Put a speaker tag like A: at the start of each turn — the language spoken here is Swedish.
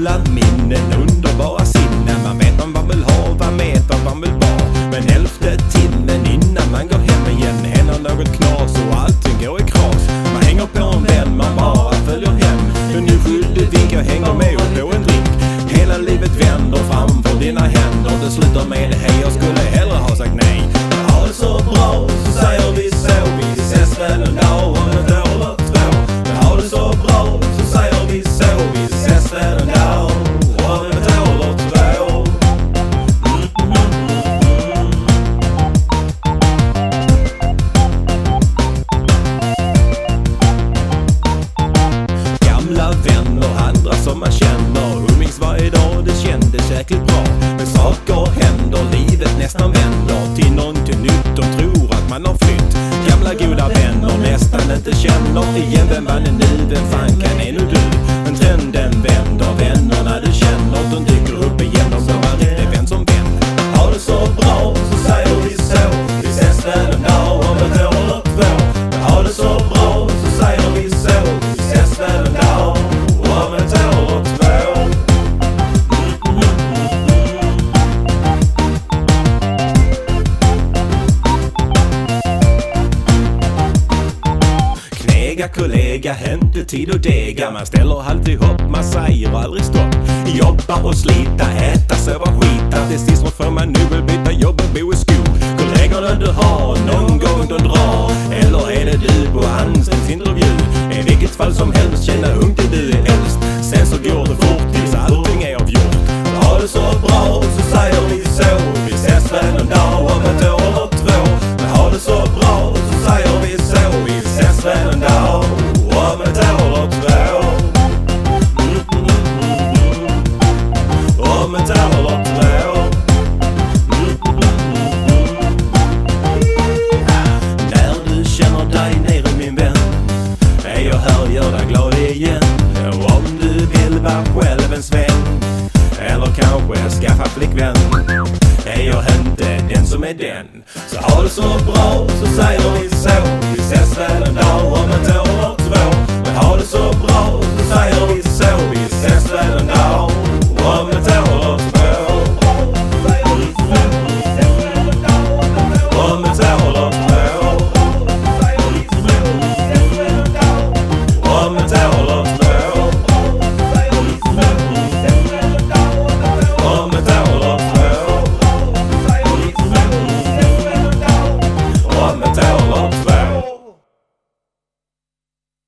A: bland minnen, underbara sinnen. Man vet om man vill ha, man vet om man vill vara. Men elfte timmen innan man går hem igen händer något knas och allting går i kras. Man hänger på en vän man bara följer hem. Men nu skyllde vink, jag hänger med och på en drink. Hela livet vänder framför dina händer. Det slutar med det kändes jäkligt bra. Men saker händer, livet nästan vänder till någonting nytt De tror att man har flytt. Gamla goda vänner nästan inte känner igen. Vem vann nu? Vem fan kan är nu du? En trend kollega, kollega, inte tid att dega. Man ställer alltid hopp, man säger aldrig stopp. Jobba och slita, äta, sova, skita. Till sist får man nu väl byta jobb och bo i skog. Kollegorna du har, någon gång de drar. Eller är det du på anställningsintervju? I vilket fall som helst, känna ung till du är äldst. Sen så går det fort mm. Om ett När du känner dig nere min vän är jag här och gör dig glad igen. Och om du vill vara själv en sväng eller kanske skaffa flickvän är jag inte den som är den. Så ha det så bra så säger vi så. Vi ses väl en dag om en tå?